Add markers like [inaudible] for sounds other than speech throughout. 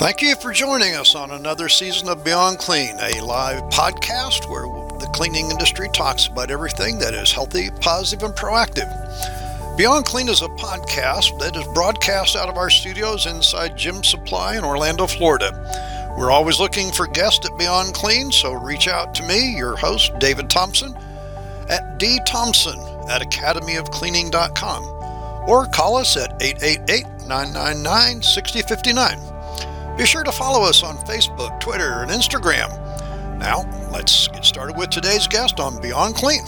Thank you for joining us on another season of Beyond Clean, a live podcast where the cleaning industry talks about everything that is healthy, positive, and proactive. Beyond Clean is a podcast that is broadcast out of our studios inside Gym Supply in Orlando, Florida. We're always looking for guests at Beyond Clean, so reach out to me, your host, David Thompson, at dthompson at academyofcleaning.com or call us at 888 999 6059. Be sure to follow us on Facebook, Twitter, and Instagram. Now, let's get started with today's guest on Beyond Clean.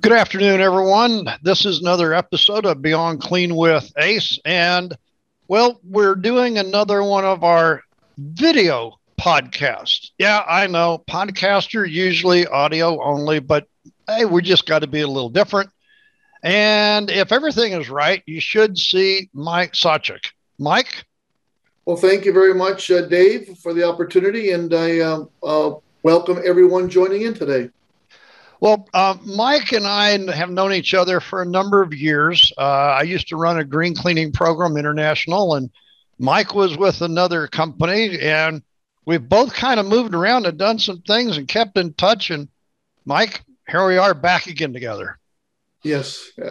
Good afternoon, everyone. This is another episode of Beyond Clean with Ace. And, well, we're doing another one of our video podcasts. Yeah, I know podcasts are usually audio only, but hey, we just got to be a little different. And if everything is right, you should see Mike Sawchuk. Mike, well, thank you very much, uh, Dave, for the opportunity, and I uh, uh, welcome everyone joining in today. Well, uh, Mike and I have known each other for a number of years. Uh, I used to run a green cleaning program international, and Mike was with another company, and we've both kind of moved around and done some things and kept in touch. And Mike, here we are back again together. Yes, uh,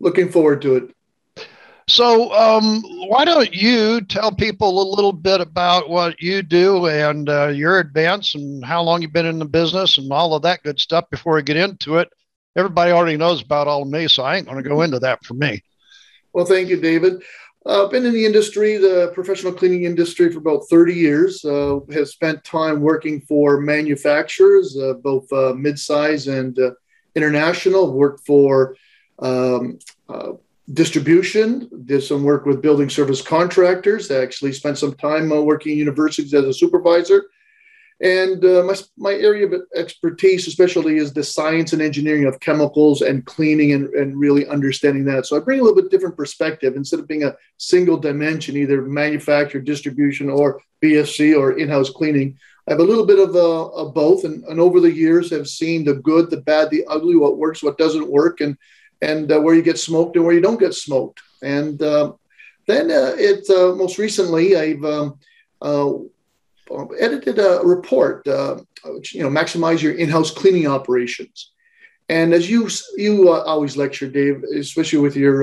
looking forward to it. So, um, why don't you tell people a little bit about what you do and uh, your advance and how long you've been in the business and all of that good stuff before we get into it? Everybody already knows about all of me, so I ain't going to go into that for me. Well, thank you, David. I've uh, been in the industry, the professional cleaning industry, for about 30 years. Uh, have spent time working for manufacturers, uh, both uh, mid-size and uh, international. Worked for um, uh, distribution, did some work with building service contractors. I actually spent some time uh, working in universities as a supervisor. And uh, my, my area of expertise, especially, is the science and engineering of chemicals and cleaning and, and really understanding that. So I bring a little bit different perspective instead of being a single dimension, either manufacture, distribution, or BSC or in house cleaning. I have a little bit of, uh, of both. And, and over the years, I've seen the good, the bad, the ugly, what works, what doesn't work. And and uh, where you get smoked and where you don't get smoked. And uh, then uh, it uh, most recently I've um, uh, edited a report, which, you know, maximize your in-house cleaning operations. And as you you always lecture, Dave, especially with your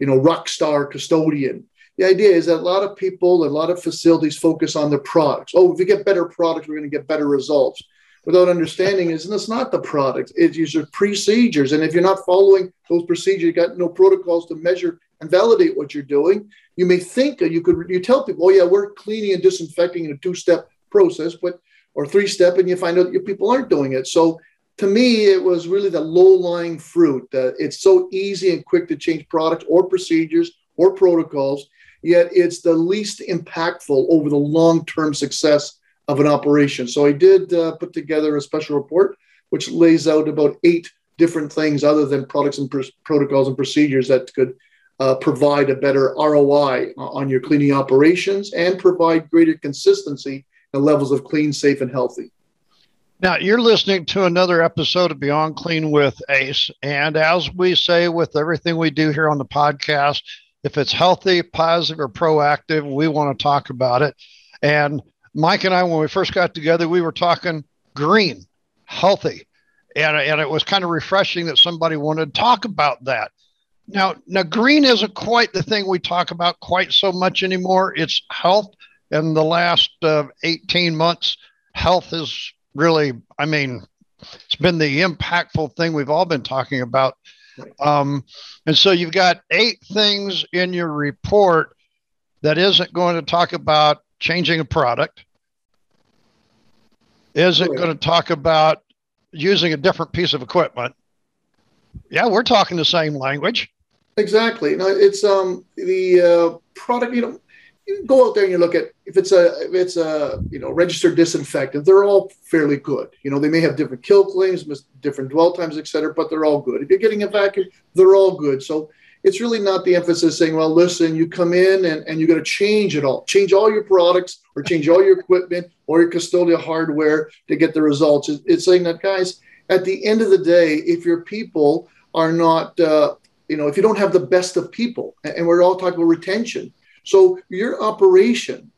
you know rock star custodian. The idea is that a lot of people, a lot of facilities focus on the products. Oh, if we get better products, we're going to get better results without understanding is, it's not the product, it's your procedures. And if you're not following those procedures, you got no protocols to measure and validate what you're doing. You may think uh, you could, you tell people, oh yeah, we're cleaning and disinfecting in a two-step process, but or three-step, and you find out that people aren't doing it. So to me, it was really the low-lying fruit. that it's so easy and quick to change products or procedures or protocols, yet it's the least impactful over the long-term success of an operation. So I did uh, put together a special report which lays out about eight different things other than products and pr- protocols and procedures that could uh, provide a better ROI on your cleaning operations and provide greater consistency and levels of clean, safe, and healthy. Now, you're listening to another episode of Beyond Clean with Ace. And as we say with everything we do here on the podcast, if it's healthy, positive, or proactive, we want to talk about it. And Mike and I, when we first got together, we were talking green, healthy. And, and it was kind of refreshing that somebody wanted to talk about that. Now, now, green isn't quite the thing we talk about quite so much anymore. It's health. In the last uh, 18 months, health is really, I mean, it's been the impactful thing we've all been talking about. Um, and so you've got eight things in your report that isn't going to talk about changing a product. Is it going to talk about using a different piece of equipment? Yeah, we're talking the same language. Exactly. No, it's um the uh, product. You know, you go out there and you look at if it's a if it's a you know registered disinfectant. They're all fairly good. You know, they may have different kill claims, different dwell times, etc., but they're all good. If you're getting a vacuum, they're all good. So it's really not the emphasis saying, well, listen, you come in and, and you're going to change it all, change all your products or change all your equipment or your custodial hardware to get the results. It's saying that, guys, at the end of the day, if your people are not, uh, you know, if you don't have the best of people, and we're all talking about retention. So your operation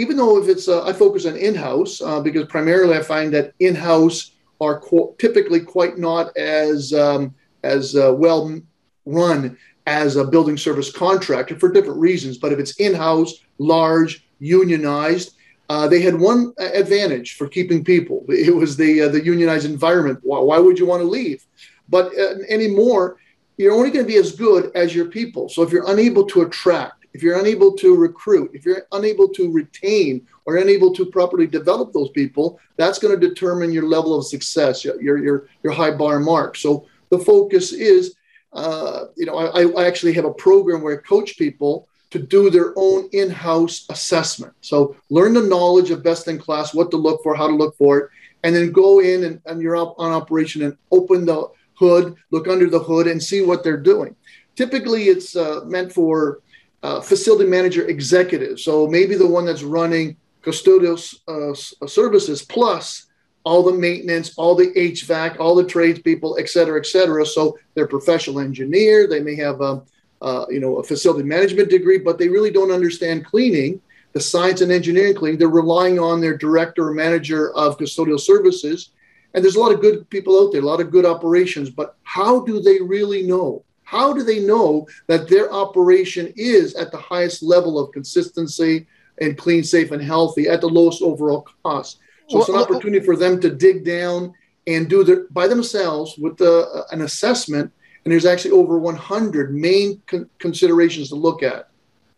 even though if it's uh, I focus on in-house uh, because primarily I find that in-house are qu- typically quite not as um, as uh, well run as a building service contractor for different reasons. But if it's in-house, large, unionized, uh, they had one advantage for keeping people. It was the uh, the unionized environment. Why, why, would you want to leave? But uh, anymore, you're only going to be as good as your people. So if you're unable to attract, if you're unable to recruit, if you're unable to retain or unable to properly develop those people, that's going to determine your level of success, your your your high bar mark. So the focus is, uh, you know, I, I actually have a program where I coach people to do their own in-house assessment. So learn the knowledge of best in class, what to look for, how to look for it, and then go in and, and you're up on operation and open the hood, look under the hood, and see what they're doing. Typically, it's uh, meant for uh, facility manager executives. So maybe the one that's running custodial uh, services plus all the maintenance, all the HVAC, all the tradespeople, et cetera, et cetera. So they're professional engineer. They may have a, uh, you know, a facility management degree, but they really don't understand cleaning, the science and engineering cleaning. They're relying on their director or manager of custodial services. And there's a lot of good people out there, a lot of good operations, but how do they really know? How do they know that their operation is at the highest level of consistency and clean, safe, and healthy at the lowest overall cost? So well, it's an opportunity for them to dig down and do their by themselves with the, uh, an assessment. And there's actually over 100 main con- considerations to look at,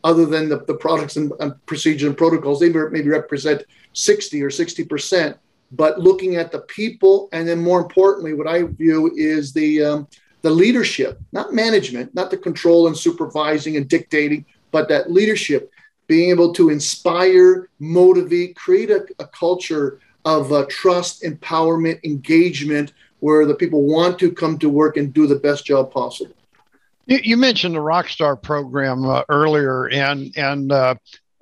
other than the, the products and, and procedures and protocols. They maybe represent 60 or 60 percent. But looking at the people, and then more importantly, what I view is the um, the leadership, not management, not the control and supervising and dictating, but that leadership being able to inspire, motivate, create a, a culture of uh, trust, empowerment, engagement, where the people want to come to work and do the best job possible. You, you mentioned the Rockstar program uh, earlier, and and uh,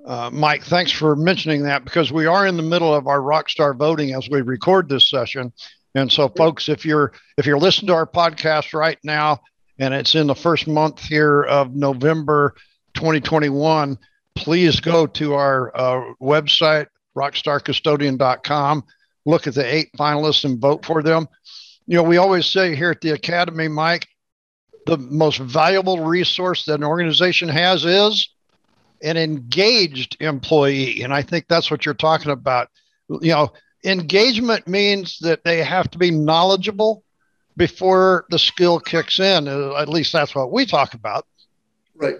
uh, Mike, thanks for mentioning that because we are in the middle of our Rockstar voting as we record this session. And so, folks, if you're if you're listening to our podcast right now, and it's in the first month here of November 2021, please go to our uh, website rockstarcustodian.com. Look at the eight finalists and vote for them. You know, we always say here at the Academy, Mike, the most valuable resource that an organization has is an engaged employee. And I think that's what you're talking about. You know, engagement means that they have to be knowledgeable before the skill kicks in. Uh, at least that's what we talk about. Right.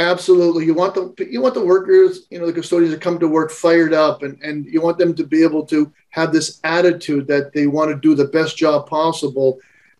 Absolutely. You want the you want the workers, you know, the custodians to come to work fired up and, and you want them to be able to have this attitude that they want to do the best job possible.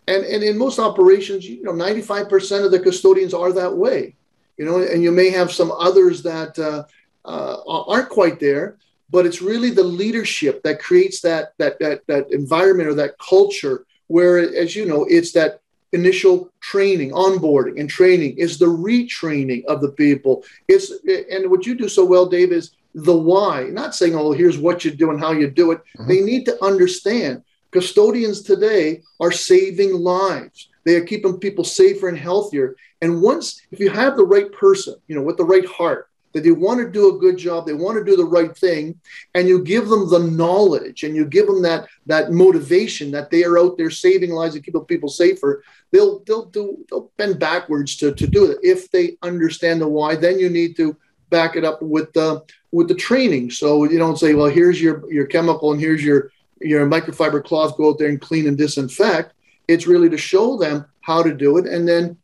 And and in most operations, you know, 95% of the custodians are that way. You know, and you may have some others that uh, uh, aren't quite there, but it's really the leadership that creates that that that that environment or that culture where, as you know, it's that initial training, onboarding and training is the retraining of the people. It's and what you do so well, Dave, is the why. Not saying, oh, here's what you do and how you do it. Mm-hmm. They need to understand. Custodians today are saving lives. They are keeping people safer and healthier. And once, if you have the right person, you know, with the right heart, that they want to do a good job, they want to do the right thing, and you give them the knowledge and you give them that that motivation that they are out there saving lives and keeping people safer, they'll they'll do they'll bend backwards to, to do it. If they understand the why, then you need to back it up with the with the training. So you don't say, well, here's your your chemical and here's your your microfiber cloth, go out there and clean and disinfect. It's really to show them how to do it and then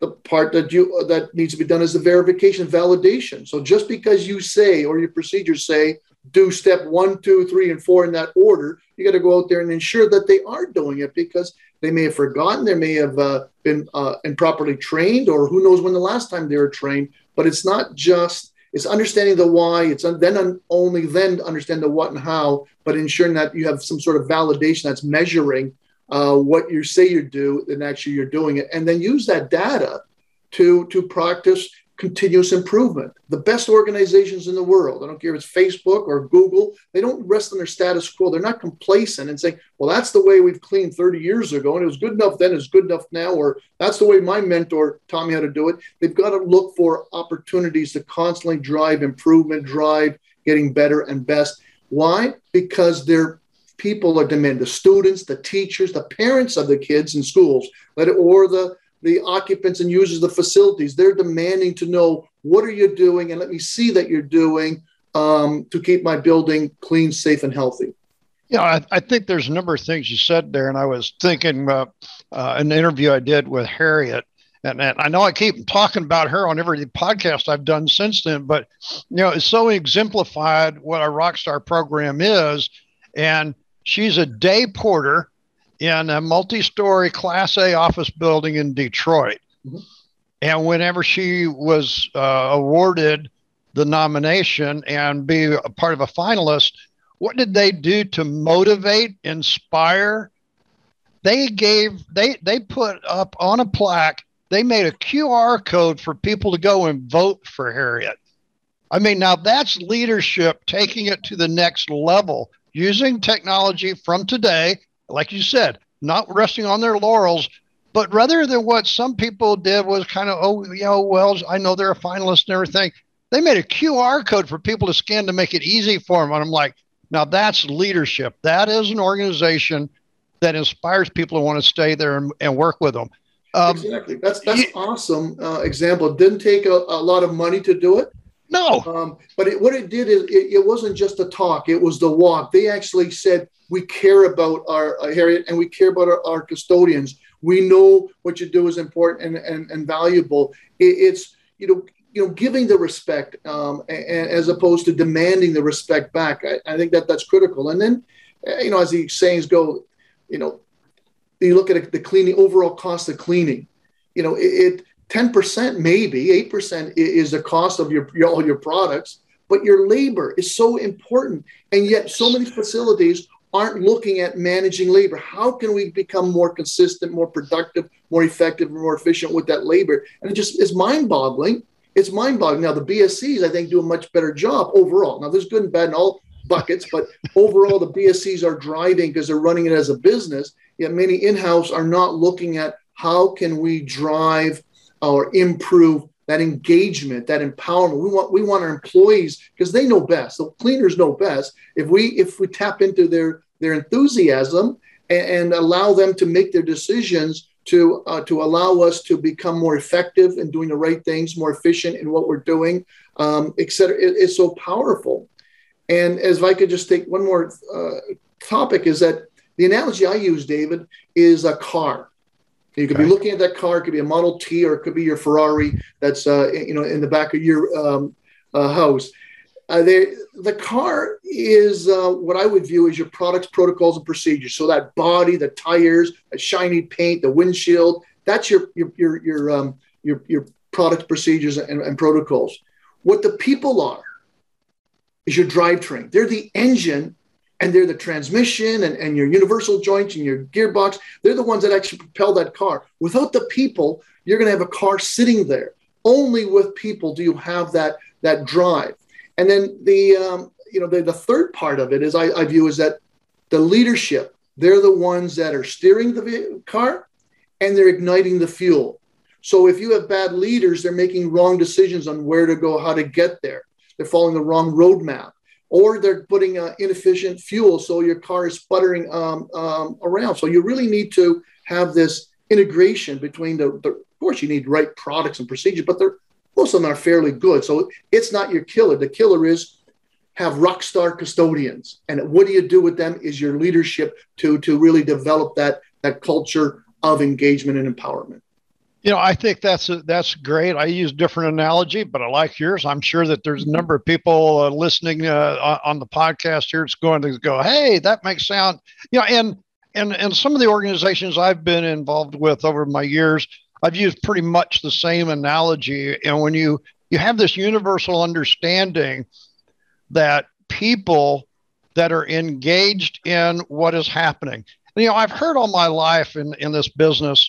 the part that you that needs to be done is the verification validation so just because you say or your procedures say do step one two three and four in that order you got to go out there and ensure that they are doing it because they may have forgotten they may have uh, been uh, improperly trained or who knows when the last time they were trained but it's not just it's understanding the why it's then only then understand the what and how but ensuring that you have some sort of validation that's measuring uh, what you say you do and actually you're doing it and then use that data to to practice continuous improvement. The best organizations in the world, I don't care if it's Facebook or Google, they don't rest on their status quo. They're not complacent and saying, well, that's the way we've cleaned 30 years ago, and it was good enough then, it's good enough now, or that's the way my mentor taught me how to do it. They've got to look for opportunities to constantly drive improvement, drive getting better and best. Why? Because their people are demanding the students, the teachers, the parents of the kids in schools, or the the occupants and users of the facilities. They're demanding to know what are you doing and let me see that you're doing um, to keep my building clean, safe, and healthy. Yeah, I, I, think there's a number of things you said there, and I was thinking uh, uh, an interview I did with Harriet, and, and, I know I keep talking about her on every podcast I've done since then, but you know, it's so exemplified what our Rockstar program is, and she's a day porter in a multi-story Class A office building in Detroit. Mm-hmm. And whenever she was uh, awarded the nomination and be a part of a finalist, what did they do to motivate, inspire? They gave they they put up on a plaque. They made a QR code for people to go and vote for Harriet. I mean, now that's leadership taking it to the next level using technology from today like you said, not resting on their laurels, but rather than what some people did was kind of, oh, you know, well, I know they're a finalist and everything. They made a QR code for people to scan to make it easy for them. And I'm like, now that's leadership. That is an organization that inspires people to want to stay there and, and work with them. Um, exactly. That's that's you, awesome uh, example. It didn't take a, a, lot of money to do it. No. Um, but it, what it did is it, it, wasn't just a talk, it was the walk. They actually said, We care about our uh, Harriet and we care about our, our, custodians. We know what you do is important and, and, and valuable. It, it's, you know, you know, giving the respect um, and, as opposed to demanding the respect back. I, I think that that's critical. And then, uh, you know, as the sayings go, you know, you look at the cleaning overall cost of cleaning. You know, it, 10% maybe 8% is the cost of your, your, all your products but your labor is so important. And yet so many facilities aren't looking at managing labor. How can we become more consistent more productive more effective more efficient with that labor? And it just is mind-boggling. It's mind-boggling. Now the bscs i think do a much better job overall. Now there's good and bad in all buckets but overall the bscs are driving because they're running it as a business yet many in-house are not looking at how can we drive or improve that engagement, that empowerment. We want we want our employees because they know best. The cleaners know best. If we if we tap into their their enthusiasm and, and allow them to make their decisions to uh, to allow us to become more effective in doing the right things, more efficient in what we're doing, um, et cetera, it, it's so powerful. And as if I could just take one more uh, topic, is that the analogy I use, David, is a car. You could okay. be looking at that car. It could be a Model T, or it could be your Ferrari that's uh, you know in the back of your um, uh, house. Uh, they, the car is uh, what I would view as your products, protocols, and procedures. So that body, the tires, the shiny paint, the windshield. That's your your your your um, your, your product procedures and, and protocols. What the people are is your drivetrain. They're the engine and they're the transmission and, and your universal joints and your gearbox. They're the ones that actually propel that car. Without the people, you're going to have a car sitting there. Only with people do you have that that drive. And then the um, you know the, the third part of it is I, I view is that the leadership. They're the ones that are steering the car and they're igniting the fuel. So if you have bad leaders, they're making wrong decisions on where to go, how to get there. They're following the wrong roadmap or they're putting uh, inefficient fuel so your car is sputtering um, um, around. So you really need to have this integration between the, the, of course, you need right products and procedures, but they're most of them are fairly good. So it's not your killer. The killer is have rock star custodians, and what do you do with them? Is your leadership to to really develop that that culture of engagement and empowerment. You know, I think that's a, that's great. I use different analogy, but I like yours. I'm sure that there's a number of people uh, listening uh, on the podcast here. It's going to go, hey, that makes sound. You know, and and and some of the organizations I've been involved with over my years, I've used pretty much the same analogy. And when you you have this universal understanding that people that are engaged in what is happening. You know, I've heard all my life in in this business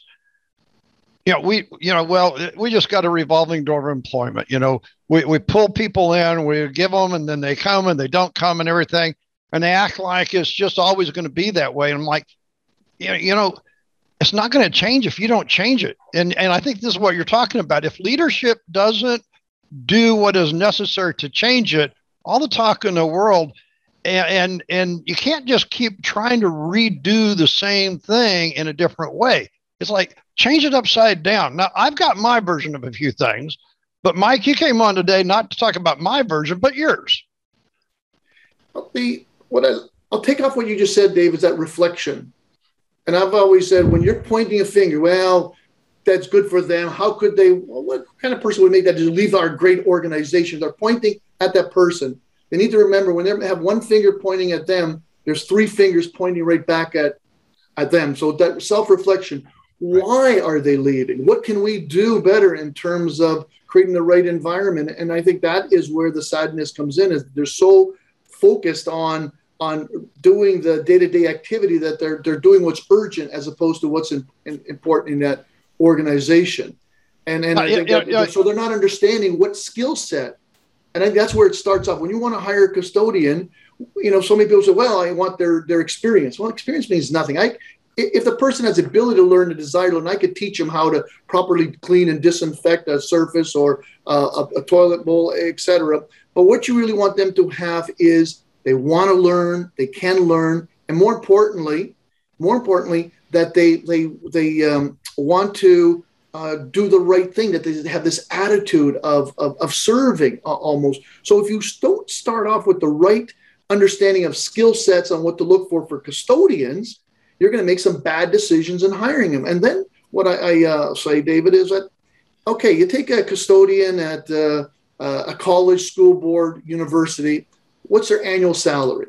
you know, we, you know, well, we just got a revolving door of employment. You know, we, we pull people in, we give them, and then they come and they don't come and everything. And they act like it's just always going to be that way. And I'm like, you know, you know it's not going to change if you don't change it. And, and I think this is what you're talking about. If leadership doesn't do what is necessary to change it, all the talk in the world, and, and, and you can't just keep trying to redo the same thing in a different way. It's like change it upside down. Now, I've got my version of a few things, but Mike, you came on today not to talk about my version, but yours. The what I, I'll take off what you just said, Dave, is that reflection. And I've always said when you're pointing a finger, well, that's good for them. How could they? Well, what kind of person would make that? Just leave our great organization. They're pointing at that person. They need to remember when they have one finger pointing at them, there's three fingers pointing right back at at them. So that self-reflection. Why are they leaving? What can we do better in terms of creating the right environment? And I think that is where the sadness comes in. Is they're so focused on on doing the day-to-day activity that they're they're doing what's urgent as opposed to what's in, in, important in that organization and and uh, I think yeah, that, yeah, so they're not understanding what skill set and I think that's where it starts off when you want to hire a custodian you know so many people say well I want their their experience well experience means nothing I if the person has the ability to learn, the desire learn, I could teach them how to properly clean and disinfect a surface or uh, a, a toilet bowl, etc. But what you really want them to have is they want to learn, they can learn, and more importantly, more importantly, that they they they um, want to uh, do the right thing. That they have this attitude of of, of serving uh, almost. So if you don't start off with the right understanding of skill sets on what to look for for custodians, you're going to make some bad decisions in hiring them. And then what I, I uh, say, David, is that okay, you take a custodian at uh, uh, a college, school board, university what's their annual salary?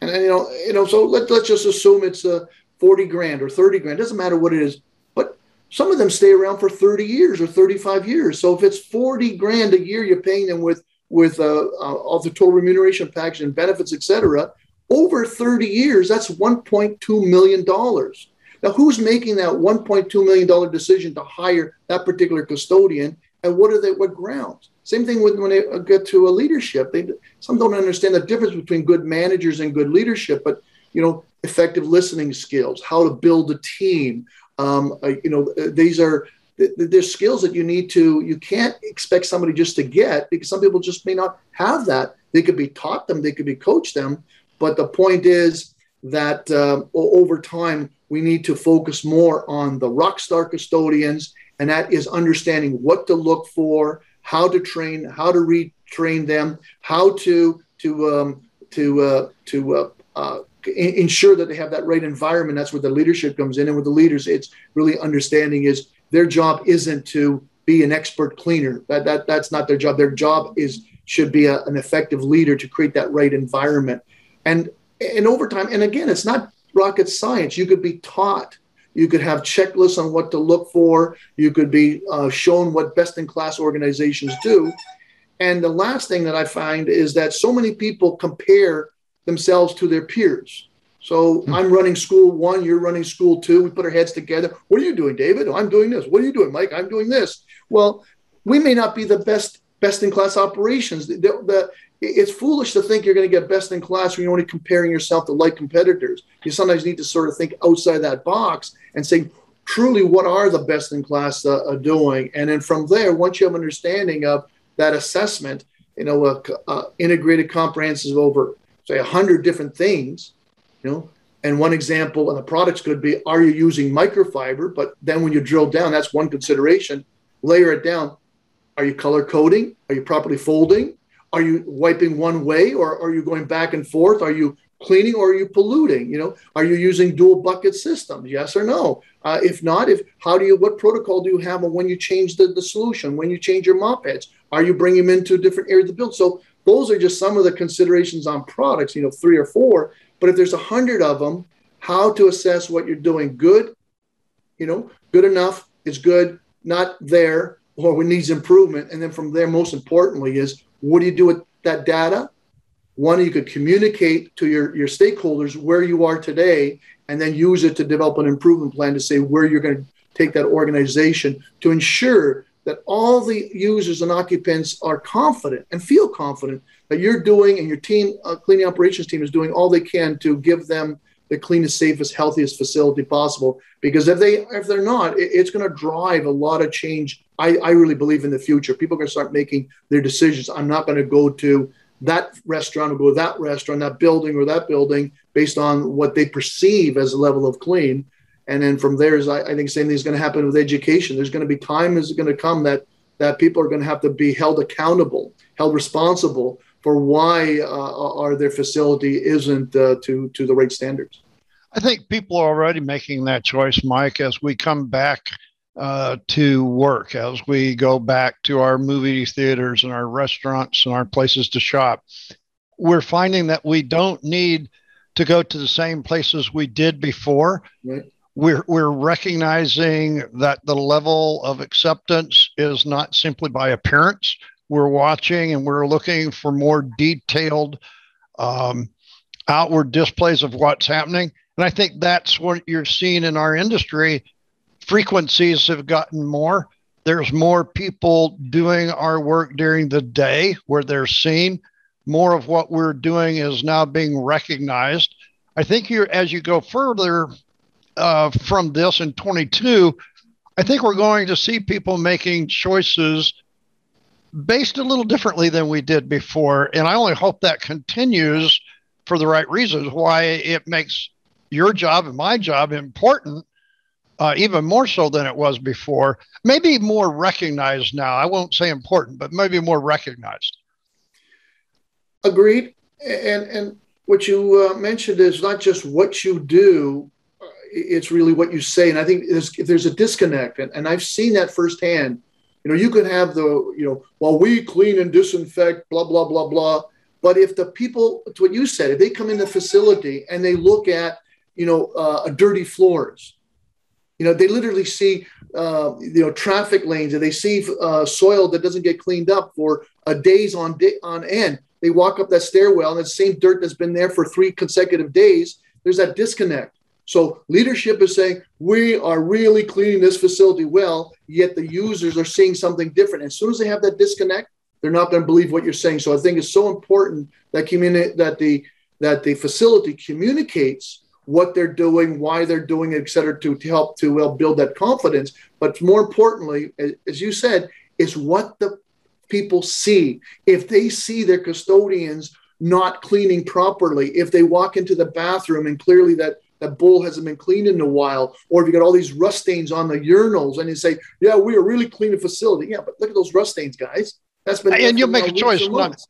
And, and you know, you know, so let, let's just assume it's uh, 40 grand or 30 grand. Doesn't matter what it is. But some of them stay around for 30 years or 35 years. So if it's 40 grand a year, you're paying them with with uh, uh, all the total remuneration package and benefits, et cetera, over 30 years, that's 1.2 million dollars. Now, who's making that 1.2 million dollar decision to hire that particular custodian, and what are they? What grounds? Same thing with when they get to a leadership. They some don't understand the difference between good managers and good leadership, but you know, effective listening skills, how to build a team. Um, uh, you know, uh, these are there's skills that you need to. You can't expect somebody just to get because some people just may not have that. They could be taught them, they could be coached them, but the point is that uh, over time we need to focus more on the rock star custodians, and that is understanding what to look for how to train, how to retrain them, how to to um, to uh, to uh, uh, ensure that they have that right environment. That's where the leadership comes in, and with the leaders, it's really understanding is their job isn't to be an expert cleaner. That that that's not their job. Their job is should be a, an effective leader to create that right environment. And and over time, and again, it's not rocket science. You could be taught you could have checklists on what to look for. You could be uh, shown what best in class organizations do. And the last thing that I find is that so many people compare themselves to their peers. So mm-hmm. I'm running school one, you're running school two. We put our heads together. What are you doing, David? Oh, I'm doing this. What are you doing, Mike? I'm doing this. Well, we may not be the best best in class operations. The, the, it's foolish to think you're going to get best in class when you're only comparing yourself to like competitors. You sometimes need to sort of think outside that box and say, truly, what are the best in class uh, uh doing? And then from there, once you have understanding of that assessment, you know, a integrated comprehensive over say a hundred different things, you know. And one example, and the products could be, are you using microfiber? But then when you drill down, that's one consideration. Layer it down. Are you color coding? Are you properly folding? Are you wiping one way or are you going back and forth? Are you cleaning or are you polluting? You know, are you using dual bucket systems? Yes or no? Uh, if not, if how do you what protocol do you have when you change the, the solution? When you change your mop heads, are you bringing them into a different areas of the build? So those are just some of the considerations on products. You know, three or four. But if there's a hundred of them, how to assess what you're doing? Good, you know, good enough is good, not there, or needs improvement. And then from there, most importantly, is what do you do with that data? One, you could communicate to your, your stakeholders where you are today and then use it to develop an improvement plan to say where you're going to take that organization to ensure that all the users and occupants are confident and feel confident that you're doing and your team, uh, cleaning operations team, is doing all they can to give them the cleanest, safest, healthiest facility possible. Because if they if they're not, it, it's going to drive a lot of change. I, I really believe in the future. People are going to start making their decisions. I'm not going to go to that restaurant or go to that restaurant, that building or that building based on what they perceive as a level of clean. And then from there is I, I think same thing is going to happen with education. There's going to be time is going to come that that people are going to have to be held accountable, held responsible for why uh, their facility isn't uh, to to the right standards. I think people are already making that choice, Mike, as we come back uh, to work, as we go back to our movie theaters and our restaurants and our places to shop. We're finding that we don't need to go to the same places we did before. Right. We're, we're recognizing that the level of acceptance is not simply by appearance. We're watching and we're looking for more detailed um, outward displays of what's happening. And I think that's what you're seeing in our industry. Frequencies have gotten more. There's more people doing our work during the day where they're seen more of what we're doing is now being recognized. I think you, as you go further uh, from this in 22, I think we're going to see people making choices based a little differently than we did before. And I only hope that continues for the right reasons, why it makes your job and my job important, uh, even more so than it was before. Maybe more recognized now. I won't say important, but maybe more recognized. Agreed. And and what you uh, mentioned is not just what you do; uh, it's really what you say. And I think there's, there's a disconnect, and, and I've seen that firsthand. You know, you could have the you know, while we clean and disinfect, blah blah blah blah. But if the people, to what you said, if they come in the facility and they look at you know uh, dirty floors, you know, they literally see uh, you know traffic lanes and they see uh, soil that doesn't get cleaned up for uh, days on day on end they walk up that stairwell and the same dirt that's been there for three consecutive days. There's that disconnect. So leadership is saying we are really cleaning this facility well, yet the users are seeing something different. As soon as they have that disconnect, they're not going to believe what you're saying. So I think it's so important that communi- that the that the facility communicates what they're doing, why they're doing it, et cetera, to, to help to well, build that confidence. But more importantly, as you said, is what the people see. If they see their custodians not cleaning properly, if they walk into the bathroom and clearly that that bowl hasn't been cleaned in a while, or if you got all these rust stains on the urinals and you say, Yeah, we are really clean the facility. Yeah, but look at those rust stains, guys. That's been and you'll make a choice not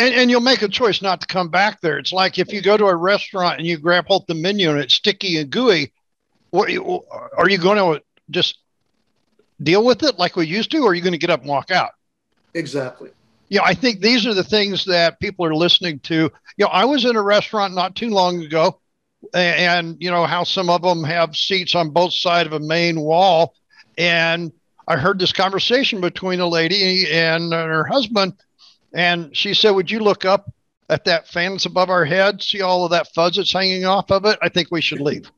and, and you'll make a choice not to come back there. It's like if you go to a restaurant and you grab hold the menu and it's sticky and gooey, what are you going to just deal with it like we used to, or are you going to get up and walk out? Exactly. Yeah, I think these are the things that people are listening to. You know, I was in a restaurant not too long ago, and you know how some of them have seats on both sides of a main wall, and I heard this conversation between a lady and her husband, and she said, "Would you look up at that fan that's above our head? See all of that fuzz that's hanging off of it? I think we should leave."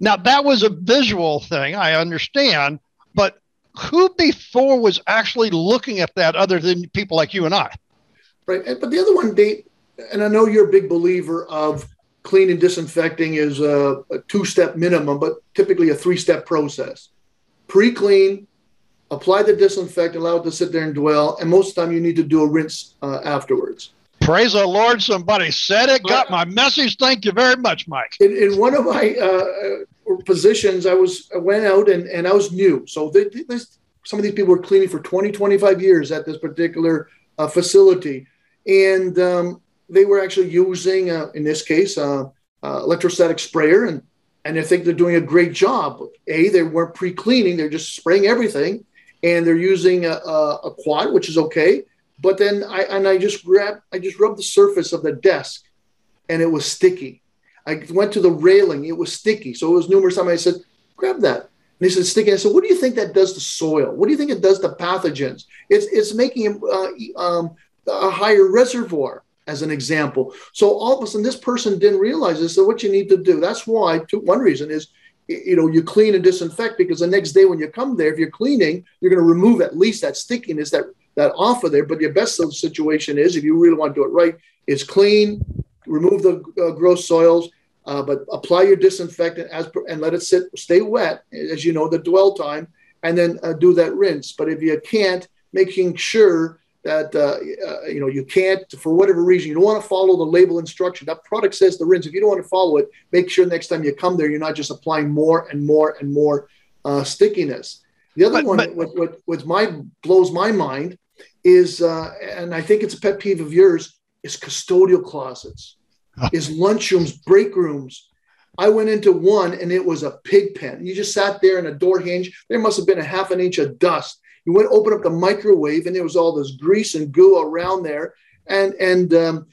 Now that was a visual thing, I understand, but who before was actually looking at that other than people like you and I? Right. But the other one, Dave, and I know you're a big believer of clean and disinfecting is a, a two step minimum, but typically a three step process. Pre clean, apply the disinfectant, allow it to sit there and dwell, and most of the time you need to do a rinse uh, afterwards. Praise the Lord, somebody said it, got my message. Thank you very much, Mike. In, in one of my uh, positions, I was I went out and, and I was new. So they, they, some of these people were cleaning for 20, 25 years at this particular uh, facility. And um, they were actually using, uh, in this case, uh, uh, electrostatic sprayer. And, and I think they're doing a great job. A, they weren't pre cleaning, they're just spraying everything. And they're using a, a, a quat, which is okay. But then I, and I just grabbed, I just rubbed the surface of the desk and it was sticky I went to the railing. It was sticky. So it was numerous times I said, grab that. And he said, sticky. I said, what do you think that does to soil? What do you think it does to pathogens? It's, it's making uh, um, a higher reservoir, as an example. So all of a sudden, this person didn't realize this. So what you need to do, that's why, two, one reason is you know, you clean and disinfect because the next day when you come there, if you're cleaning, you're going to remove at least that stickiness that that off of there. But your best situation is, if you really want to do it right, is clean, remove the uh, gross soils, uh, but apply your disinfectant as per, and let it sit, stay wet, as you know, the dwell time, and then uh, do that rinse. But if you can't, making sure that uh, uh, you know you can't for whatever reason you don't want to follow the label instruction that product says the rinse if you don't want to follow it make sure next time you come there you're not just applying more and more and more uh, stickiness the other but, one but, what, what, what my blows my mind is uh, and i think it's a pet peeve of yours is custodial closets is lunchrooms break rooms I went into one and it was a pig pen. You just sat there in a door hinge. There must have been a half an inch of dust. You went open up the microwave, and there was all this grease and goo around there, and and um,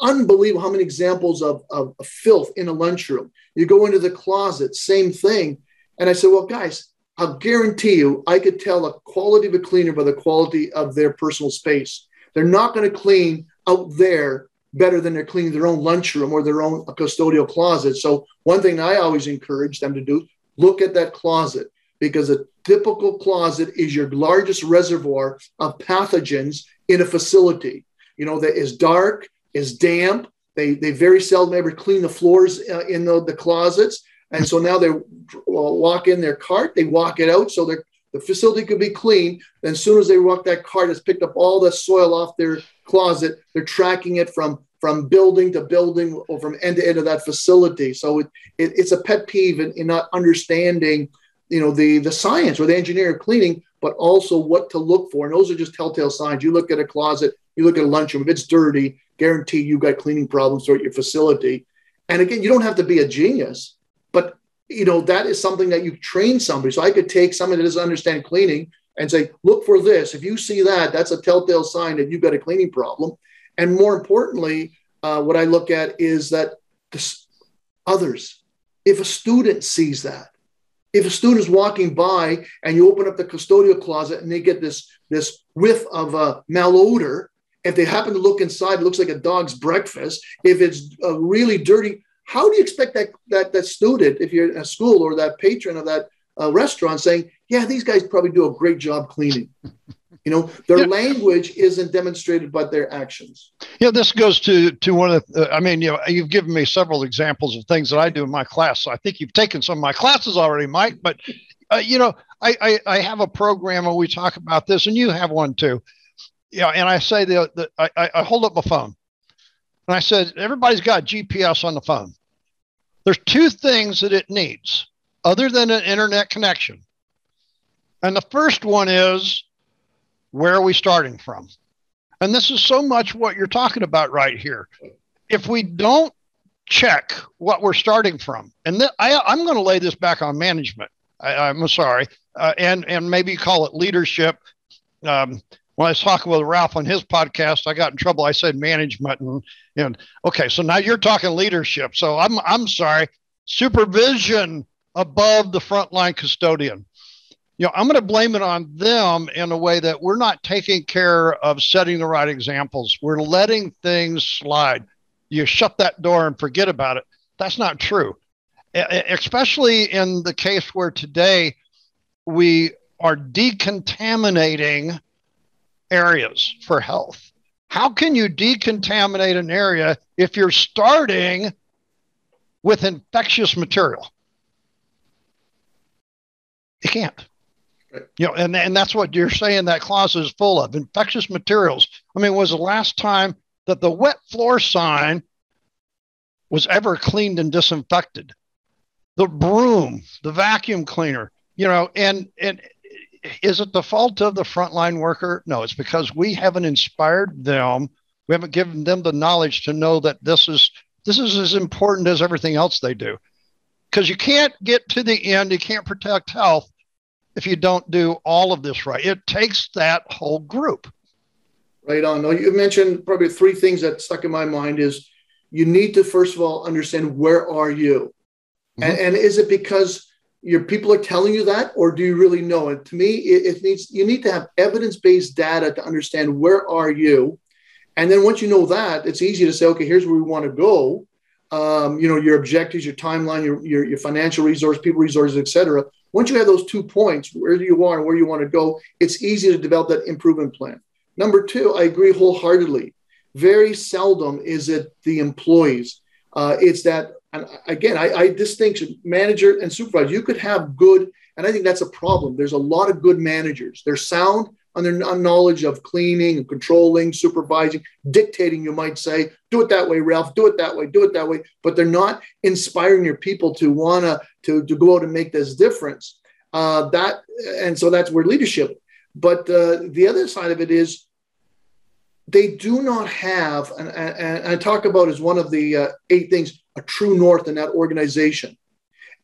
unbelievable how many examples of, of, of filth in a lunchroom. You go into the closet, same thing. And I said, well, guys, I'll guarantee you, I could tell the quality of a cleaner by the quality of their personal space. They're not going to clean out there better than they're cleaning their own lunchroom or their own custodial closet. So one thing I always encourage them to do, look at that closet because a typical closet is your largest reservoir of pathogens in a facility. You know, that is dark, is damp. They, they very seldom ever clean the floors uh, in the, the closets. And so now they walk in their cart, they walk it out. So the facility could be clean. Then as soon as they walk that cart, it's picked up all the soil off their closet. They're tracking it from from building to building or from end to end of that facility. So it, it it's a pet peeve in, in not understanding you know the the science or the engineering of cleaning but also what to look for. And those are just telltale signs. You look at a closet you look at a lunchroom if it's dirty guarantee you got cleaning problems throughout your facility. And again you don't have to be a genius but you know that is something that you train somebody. So i could take someone that doesn't understand cleaning and say look for this. If you see that that's a telltale sign that you've got a cleaning problem. And more importantly uh, what i look at is that this, others if a student sees that if a student is walking by and you open up the custodial closet and they get this this whiff of a malodor if they happen to look inside it looks like a dog's breakfast. If it's uh, really dirty how do you expect that that that student if you're in a school or that patron of that uh, restaurant saying yeah these guys probably do a great job cleaning you know their yeah. language isn't demonstrated by their actions. Yeah this goes to to one of the i mean you know you've given me several examples of things that i do in my class. So i think you've taken some of my classes already mike but uh, you know I, I, I have a program where we talk about this and you have one too. Yeah and i say the, the I, I hold up my phone and i said everybody's got gps on the phone. There's two things that it needs other than an internet connection. And the first one is where are we starting from? And this is so much what you're talking about right here. If we don't check what we're starting from, and th- I, am going to lay this back on management. I, am sorry, uh, and and maybe call it leadership. Um, when I was talking with Ralph on his podcast, I got in trouble. I said management, and and okay, so now you're talking leadership. So I'm I'm sorry, supervision above the frontline custodian you know, I'm going to blame it on them in a way that we're not taking care of setting the right examples. We're letting things slide. You shut that door and forget about it. That's not true, especially in the case where today we are decontaminating areas for health. How can you decontaminate an area if you're starting with infectious material? You can't. You know, and, and that's what you're saying that closet is full of infectious materials. I mean, was the last time that the wet floor sign was ever cleaned and disinfected? The broom, the vacuum cleaner, you know, and and is it the fault of the frontline worker? No, it's because we haven't inspired them. We haven't given them the knowledge to know that this is this is as important as everything else they do. Because you can't get to the end, you can't protect health if you don't do all of this right. It takes that whole group. Right on. No, you mentioned probably three things that stuck in my mind is you need to first of all understand where are you, mm-hmm. and, and, is it because your people are telling you that, or do you really know? it? to me, it, it needs you need to have evidence based data to understand where are you, and then once you know that, it's easy to say, okay, here's where we want to go. um, you know, your objectives, your timeline, your, your, your financial resource, people resources, etc. Once you have those two points, where you are and where you want to go, it's easy to develop that improvement plan. Number two, I agree wholeheartedly. Very seldom is it the employees. Uh, it's that, and again, I, I distinction manager and supervisor. You could have good, and I think that's a problem. There's a lot of good managers. They're sound on their knowledge of cleaning and controlling, supervising, dictating, you might say, do it that way, Ralph, do it that way, do it that way. But they're not inspiring your people to want to, to to go out and make this difference. Uh, that And so that's where leadership. But uh, the other side of it is they do not have, and, and, I talk about as one of the uh, eight things, a true north in that organization.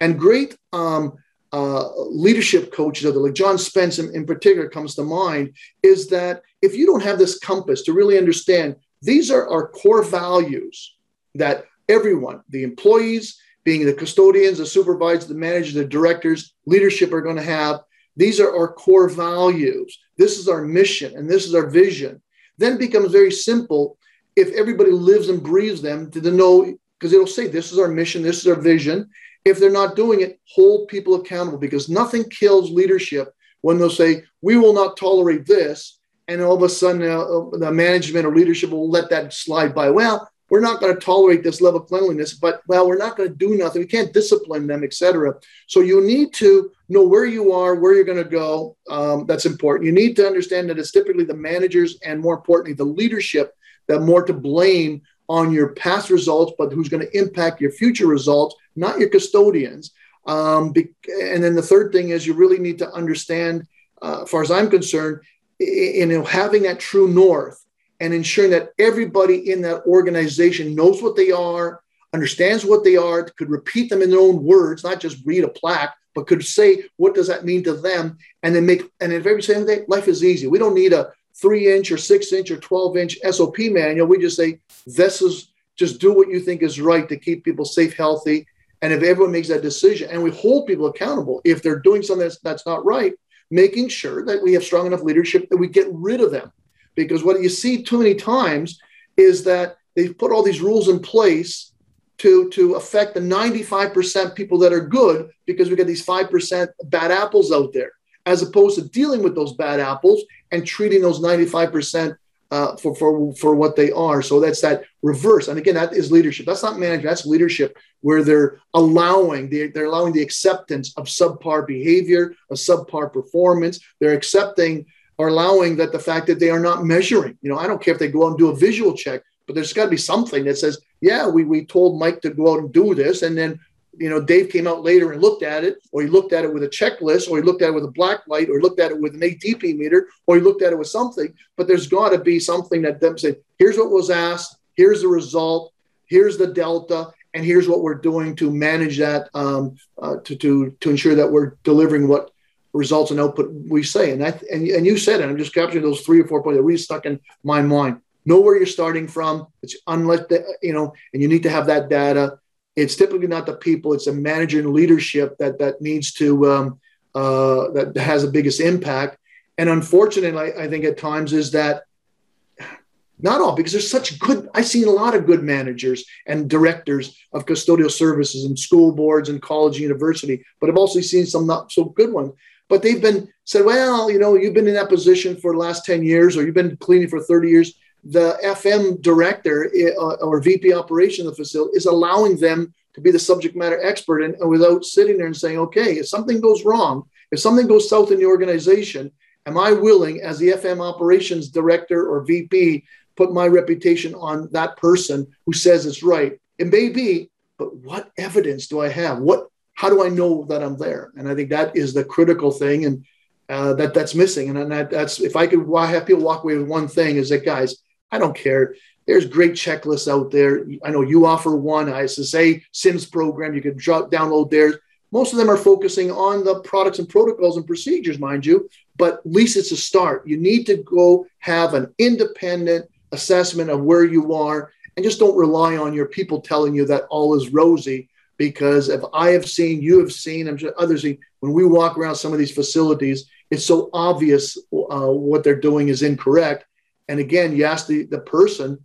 And great um, uh, leadership coaches, like John Spence in, in particular comes to mind, is that if you don't have this compass to really understand, these are our core values that everyone, the employees, being the custodians, the supervisors, the managers, the directors, leadership are going to have. These are our core values. This is our mission and this is our vision. Then becomes very simple if everybody lives and breathes them to know, because it'll say, this is our mission, this is our vision. If they're not doing it, hold people accountable because nothing kills leadership when they'll say, we will not tolerate this. And all of a sudden, uh, the management or leadership will let that slide by. Well, we're not going to tolerate this level of cleanliness, but well, we're not going to do nothing. We can't discipline them, etc. So you need to know where you are, where you're going to go. Um, that's important. You need to understand that it's typically the managers and more importantly, the leadership that more to blame on your past results, but who's going to impact your future results, not your custodians. Um, and then the third thing is you really need to understand, uh, as far as I'm concerned, in, in having that true north and ensuring that everybody in that organization knows what they are, understands what they are, could repeat them in their own words, not just read a plaque, but could say what does that mean to them, and then make. And if every single day, life is easy. We don't need a three inch or six inch or 12 inch SOP manual. We just say, this is just do what you think is right to keep people safe, healthy. And if everyone makes that decision and we hold people accountable, if they're doing something that's, that's not right, making sure that we have strong enough leadership that we get rid of them. Because what you see too many times is that they've put all these rules in place to, to affect the 95% people that are good because we got these 5% bad apples out there as opposed to dealing with those bad apples and treating those 95% uh, for, for, for what they are. So that's that reverse. And again, that is leadership. That's not management. That's leadership where they're allowing, they're, they're allowing the acceptance of subpar behavior, of subpar performance. They're accepting or allowing that the fact that they are not measuring. You know, I don't care if they go out and do a visual check, but there's got to be something that says, yeah, we, we told Mike to go out and do this. And then you know, Dave came out later and looked at it, or he looked at it with a checklist, or he looked at it with a black light, or he looked at it with an ATP meter, or he looked at it with something. But there's got to be something that them say, here's what was asked, here's the result, here's the delta, and here's what we're doing to manage that um, uh, to, to to ensure that we're delivering what results and output we say. And that and, and you said it. I'm just capturing those three or four points that really stuck in my mind. Know where you're starting from. It's unless the, you know, and you need to have that data it's typically not the people; it's the manager and leadership that that needs to um, uh, that has the biggest impact. And unfortunately, I, I think at times is that not all because there's such good i've seen a lot of good managers and directors of custodial services and school boards and college and university but i've also seen some not so good ones but they've been said well you know you've been in that position for the last 10 years or you've been cleaning for 30 years the FM director uh, or VP operation of the facility is allowing them to be the subject matter expert and, and without sitting there and saying, okay, if something goes wrong, if something goes south in the organization, am I willing, as the FM operations director or VP, put my reputation on that person who says it's right? It may be, but what evidence do I have? What how do I know that I'm there? And I think that is the critical thing, and uh, that that's missing. And, and that, that's if I could have people walk away with one thing is that guys, I don't care. There's great checklists out there. I know you offer one ISSA CIMS program. You can drop, download theirs. Most of them are focusing on the products and protocols and procedures, mind you, but at least it's a start. You need to go have an independent assessment of where you are and just don't rely on your people telling you that all is rosy. Because if I have seen, you have seen, I'm sure others see, when we walk around some of these facilities, it's so obvious uh, what they're doing is incorrect and again, you ask the, the person,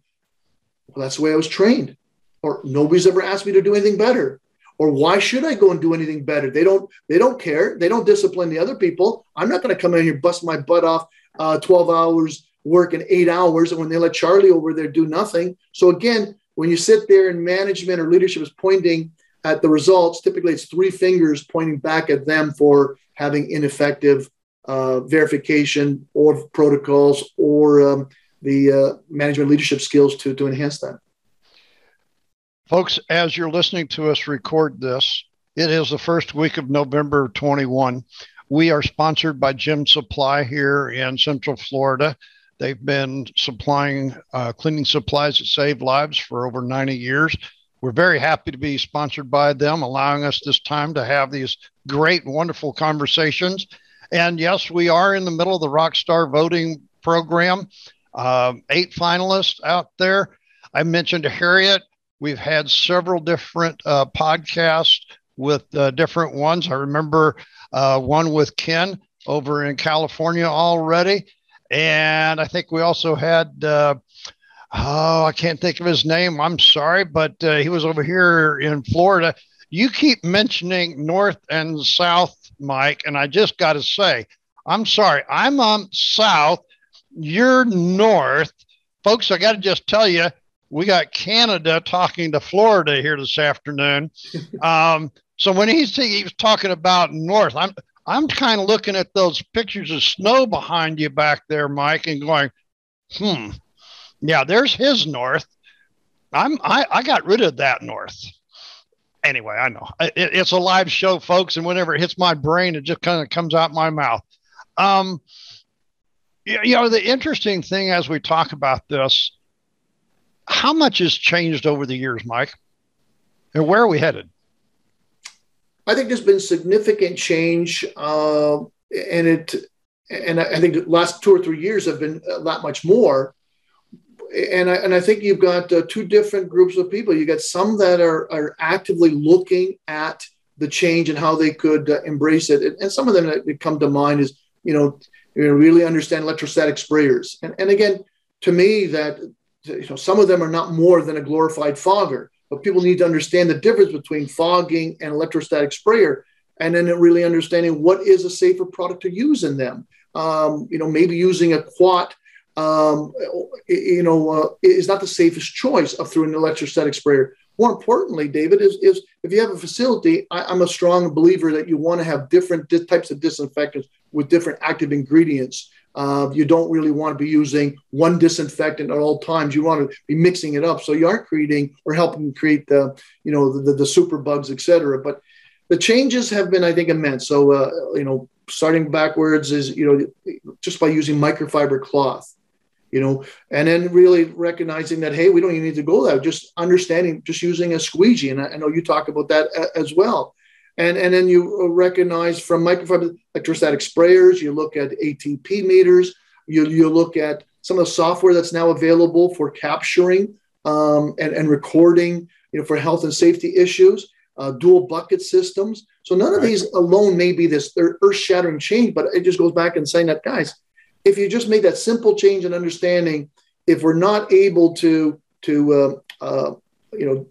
well, that's the way I was trained. or nobody's ever asked me to do anything better or why should I go and do anything better? They don't they don't care. They don't discipline the other people. I'm not going to come in here bust my butt off uh, 12 hours work in eight hours, and when they let Charlie over there do nothing. So again, when you sit there and management or leadership is pointing at the results, typically it's three fingers pointing back at them for having ineffective uh, verification or protocols or um, the uh, management leadership skills to to enhance that. Folks, as you're listening to us record this, it is the first week of November 21. We are sponsored by Gem Supply here in Central Florida. They've been supplying uh, cleaning supplies that save lives for over 90 years. We're very happy to be sponsored by them, allowing us this time to have these great, wonderful conversations. And yes, we are in the middle of the Rockstar voting program. Uh, eight finalists out there. I mentioned Harriet We've had several different uh, podcasts with uh, different ones. I remember uh, one with Ken over in California already. And I think we also had, uh, oh, I can't think of his name. I'm sorry, but uh, he was over here in Florida. You keep mentioning North and South, Mike, and I just got to say, I'm sorry. I'm on South. You're North. Folks, I got to just tell you, we got Canada talking to Florida here this afternoon. [laughs] Um, so when he's he was talking about north, I'm I'm kind of looking at those pictures of snow behind you back there, Mike, and going, hmm, yeah, there's his north. I'm I, I got rid of that north. Anyway, I know it, it's a live show, folks, and whenever it hits my brain, it just kind of comes out my mouth. Um, you know, the interesting thing as we talk about this how much has changed over the years, Mike? And where are we headed? I think there's been significant change, uh, and it, and I think the last two or three years have been a lot much more. And I, and I think you've got uh, two different groups of people. You got some that are, are actively looking at the change and how they could uh, embrace it, and some of them that come to mind is you know, you know really understand electrostatic sprayers. And and again, to me, that you know, some of them are not more than a glorified fogger, but people need to understand the difference between fogging and electrostatic sprayer, and then really understanding what is a safer product to use in them. Um, you know, maybe using a quat, um, you know, uh, is not the safest choice of through an electrostatic sprayer. More importantly, David, is, is if you have a facility, I, am a strong believer that you want to have different di- types of disinfectants with different active ingredients uh, you don't really want to be using one disinfectant at all times. You want to be mixing it up so you aren't creating or helping create the, you know, the, the, the super bugs, et cetera. But the changes have been, I think, immense. So, uh, you know, starting backwards is, you know, just by using microfiber cloth, you know, and then really recognizing that, hey, we don't even need to go there. Just understanding, just using a squeegee. And I, I know you talk about that as well. And, and then you recognize from microfiber electrostatic sprayers, you look at ATP meters, you, you look at some of the software that's now available for capturing um, and, and recording, you know, for health and safety issues, uh, dual bucket systems. So none of these alone may be this earth-shattering change, but it just goes back and saying that, guys, if you just make that simple change in understanding, if we're not able to to uh, uh, you know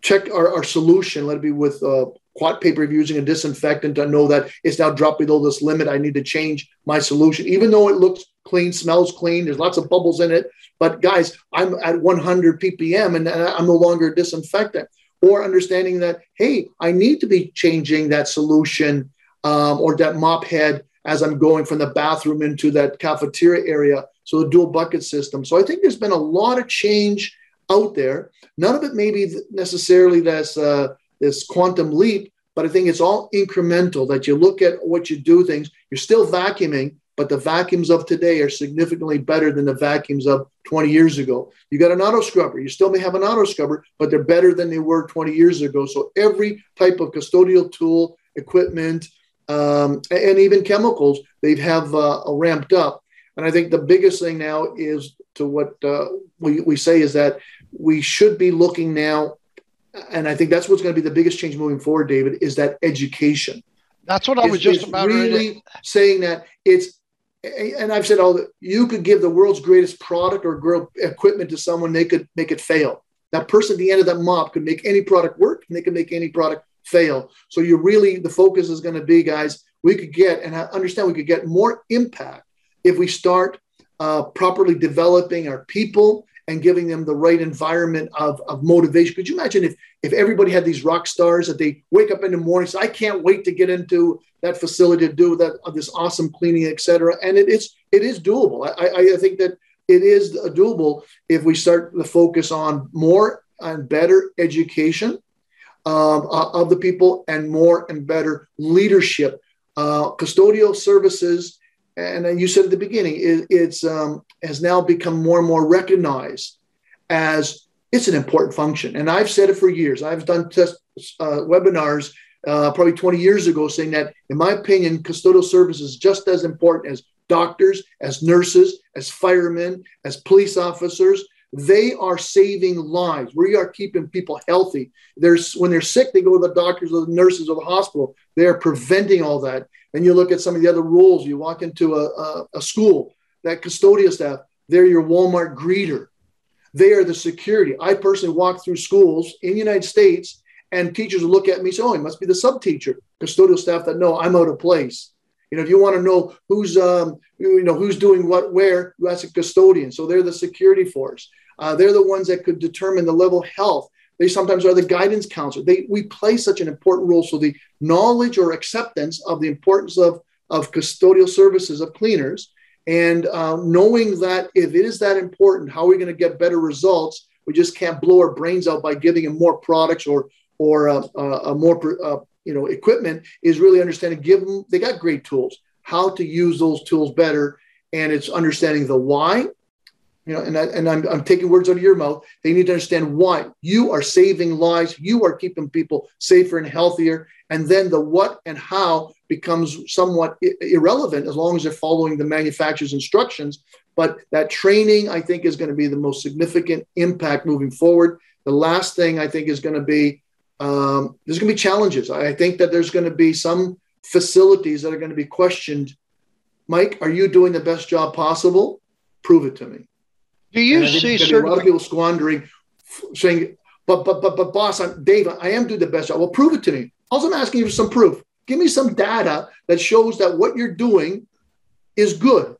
check our, our solution, let it be with uh, quat paper using a disinfectant to know that it's now dropped below this limit. I need to change my solution, even though it looks clean, smells clean. There's lots of bubbles in it. But guys, I'm at 100 ppm and I'm no longer a disinfectant. Or understanding that, hey, I need to be changing that solution um, or that mop head as I'm going from the bathroom into that cafeteria area. So the dual bucket system. So I think there's been a lot of change out there. None of it maybe necessarily that's uh, this quantum leap, but I think it's all incremental that you look at what you do things. You're still vacuuming, but the vacuums of today are significantly better than the vacuums of 20 years ago. You got an auto scrubber. You still may have an auto scrubber, but they're better than they were 20 years ago. So every type of custodial tool, equipment, um, and even chemicals, they have uh, ramped up. And I think the biggest thing now is to what uh, we, we say is that we should be looking now and I think that's what's going to be the biggest change moving forward, David, is that education. That's what I was just about really saying that it's and I've said all that you could give the world's greatest product or equipment to someone, they could make it fail. that person at the end of that mop could make any product work and they could make any product fail. So you really, the focus is going to be, guys, we could get and understand we could get more impact if we start uh, properly developing our people and giving them the right environment of, of motivation. Could you imagine if if everybody had these rock stars that they wake up in the morning, say, I can't wait to get into that facility to do that uh, this awesome cleaning, etc. And it is it is doable. I, I think that it is doable if we start to focus on more and better education um, uh, of the people and more and better leadership. Uh, custodial services, and you said at the beginning, it, it's um, has now become more and more recognized as it's an important function. And I've said it for years. I've done test uh, webinars uh, probably 20 years ago saying that, in my opinion, custodial services is just as important as doctors, as nurses, as firemen, as police officers. They are saving lives. We are keeping people healthy. There's when they're sick, they go to the doctors or the nurses or the hospital. They are preventing all that. And you look at some of the other rules. You walk into a, a, a school, that custodial staff, they're your Walmart greeter. They are the security. I personally walk through schools in the United States and teachers look at me say, oh, he must be the sub teacher, custodial staff that know I'm out of place. You know, if you want to know who's um, you know who's doing what where, you ask a custodian. So they're the security force. Uh, they're the ones that could determine the level of health. They sometimes are the guidance counselor. They we play such an important role. So the knowledge or acceptance of the importance of of custodial services of cleaners, and uh, knowing that if it is that important, how are we going to get better results? We just can't blow our brains out by giving them more products or or uh, uh, a more uh, you know equipment is really understanding give them they got great tools how to use those tools better. And it's understanding the why you know and, I, and I'm, I'm taking words out of your mouth. They need to understand why. You are saving lives. You are keeping people safer and healthier. And then the what and how becomes somewhat irrelevant as long as they're following the manufacturer's instructions. But that training i think is going to be the most significant impact moving forward. The last thing i think is going to be um, there's going to be challenges. I think that there's going to be some facilities that are going to be questioned. Mike, are you doing the best job possible? Prove it to me. Do you see certain... a lot of people squandering, saying, "But but but but boss, I'm Dave. I am doing the best job." Well, prove it to me. Also, I'm asking you for some proof. Give me some data that shows that what you're doing is good.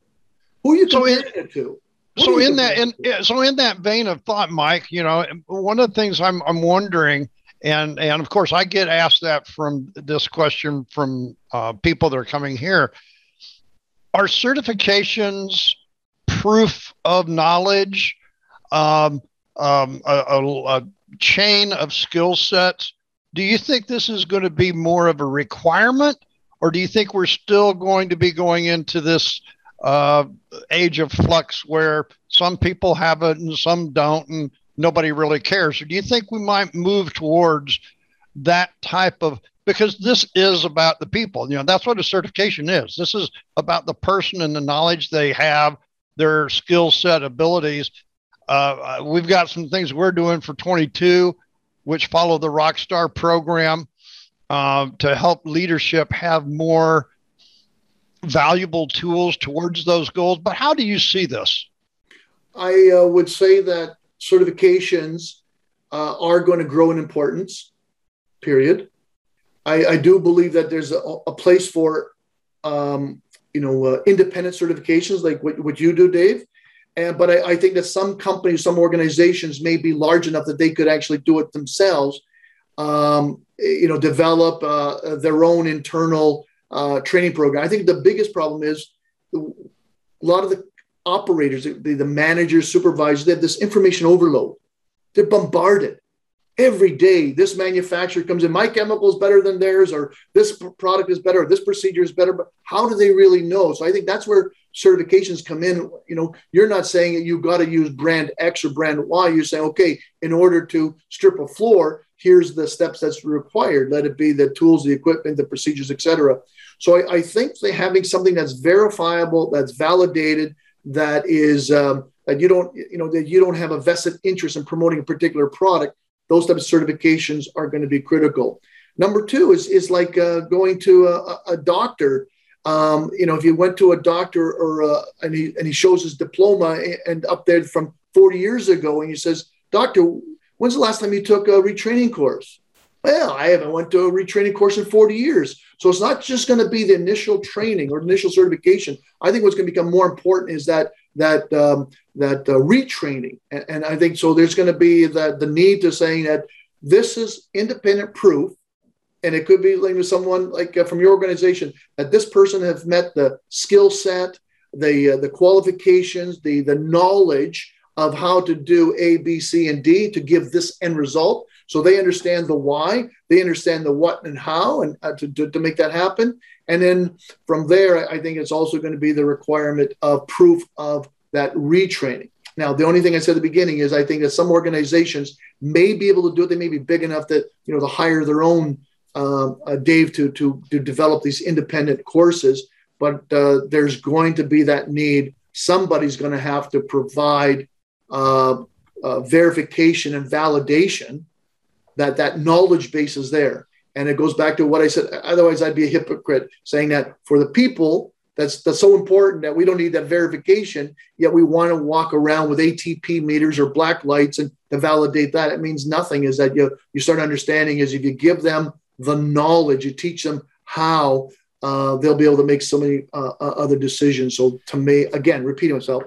Who are you comparing so it to? What so in that in, so in that vein of thought, Mike, you know, one of the things I'm I'm wondering and and of course i get asked that from this question from uh, people that are coming here. Are certifications proof of knowledge um, um, a, a, a chain of skill sets? Do you think this is going to be more of a requirement or do you think we're still going to be going into this uh, age of flux where some people have it and some don't and nobody really cares? Do you think we might move towards that type of because this is about the people. You know, that's what a certification is. This is about the person and the knowledge they have, their skill set, abilities. Uh we've got some things we're doing for 22, which follow the Rockstar program uh, to help leadership have more valuable tools towards those goals. But how do you see this? I uh, would say that certifications uh, are going to grow in importance, period. I, I do believe that there's a, a place for, um, you know, uh, independent certifications like what, what you do, Dave. And, but I, I, think that some companies, some organizations may be large enough that they could actually do it themselves. Um, you know, develop uh, their own internal uh, training program. I think the biggest problem is a lot of the operators, the, the managers, supervisors, they have this information overload. They're bombarded every day. This manufacturer comes in, my chemical is better than theirs, or this product is better, or this procedure is better. But how do they really know? So I think that's where certifications come in. You know, you're not saying you've got to use brand X or brand Y. You're saying, okay, in order to strip a floor, here's the steps that's required. Let it be the tools, the equipment, the procedures, etc. So I, I think they having something that's verifiable, that's validated, that is um, that you don't you know that you don't have a vested interest in promoting a particular product those type of certifications are going to be critical number two is is like uh, going to a, a doctor um, you know if you went to a doctor or uh, and he and he shows his diploma and up there from 40 years ago and he says doctor when's the last time you took a retraining course? Well, I haven't went to a retraining course in 40 years. So it's not just going to be the initial training or initial certification. I think what's going to become more important is that that um, that uh, retraining, and, and, I think so. There's going to be the the need to saying that this is independent proof, and it could be like with someone like uh, from your organization that this person has met the skill set, the uh, the qualifications, the the knowledge of how to do A, B, C, and D to give this end result. So they understand the why, they understand the what and how, and uh, to, to, to make that happen. And then from there, I think it's also going to be the requirement of proof of that retraining. Now, the only thing I said at the beginning is I think that some organizations may be able to do it. They may be big enough that you know to hire their own uh, uh, Dave to to to develop these independent courses. But uh, there's going to be that need. Somebody's going to have to provide uh, uh, verification and validation that that knowledge base is there. And it goes back to what I said. Otherwise, I'd be a hypocrite saying that for the people, that's that's so important that we don't need that verification. Yet we want to walk around with ATP meters or black lights and to validate that. It means nothing. Is that you you start understanding is if you give them the knowledge, you teach them how uh, they'll be able to make so many uh, uh other decisions. So to me, again, repeating myself,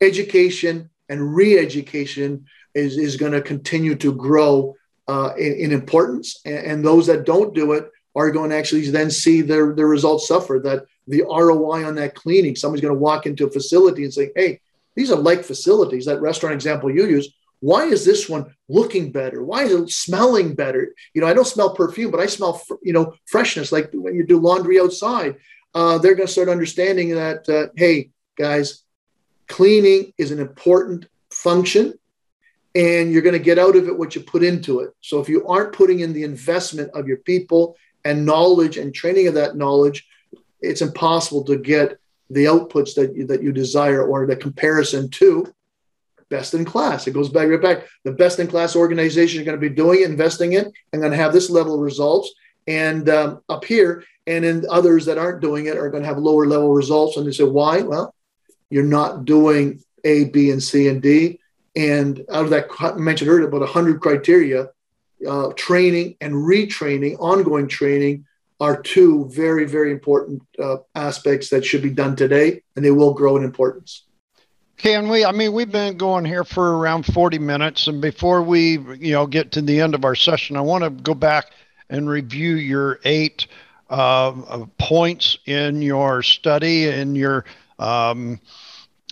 education and re-education is is going to continue to grow uh, in, in, importance. And, and, those that don't do it are going to actually then see their, their results suffer. That the ROI on that cleaning, somebody's going to walk into a facility and say, hey, these are like facilities, that restaurant example you use. Why is this one looking better? Why is it smelling better? You know, I don't smell perfume, but I smell, you know, freshness, like when you do laundry outside. Uh, they're going to start understanding that, uh, hey, guys, cleaning is an important function and you're going to get out of it what you put into it. So if you aren't putting in the investment of your people and knowledge and training of that knowledge, it's impossible to get the outputs that you, that you desire or the comparison to best in class. It goes back right back. The best in class organization are going to be doing it, investing in, and going to have this level of results. And um, up here, and in others that aren't doing it are going to have lower level results. And they say, why? Well, you're not doing A, B, and C and D and out of that, I mentioned earlier about 100 criteria, uh, training and retraining, ongoing training, are two very, very important uh, aspects that should be done today, and they will grow in importance. Can we? I mean, we've been going here for around 40 minutes, and before we, you know, get to the end of our session, I want to go back and review your eight uh, points in your study and your. Um,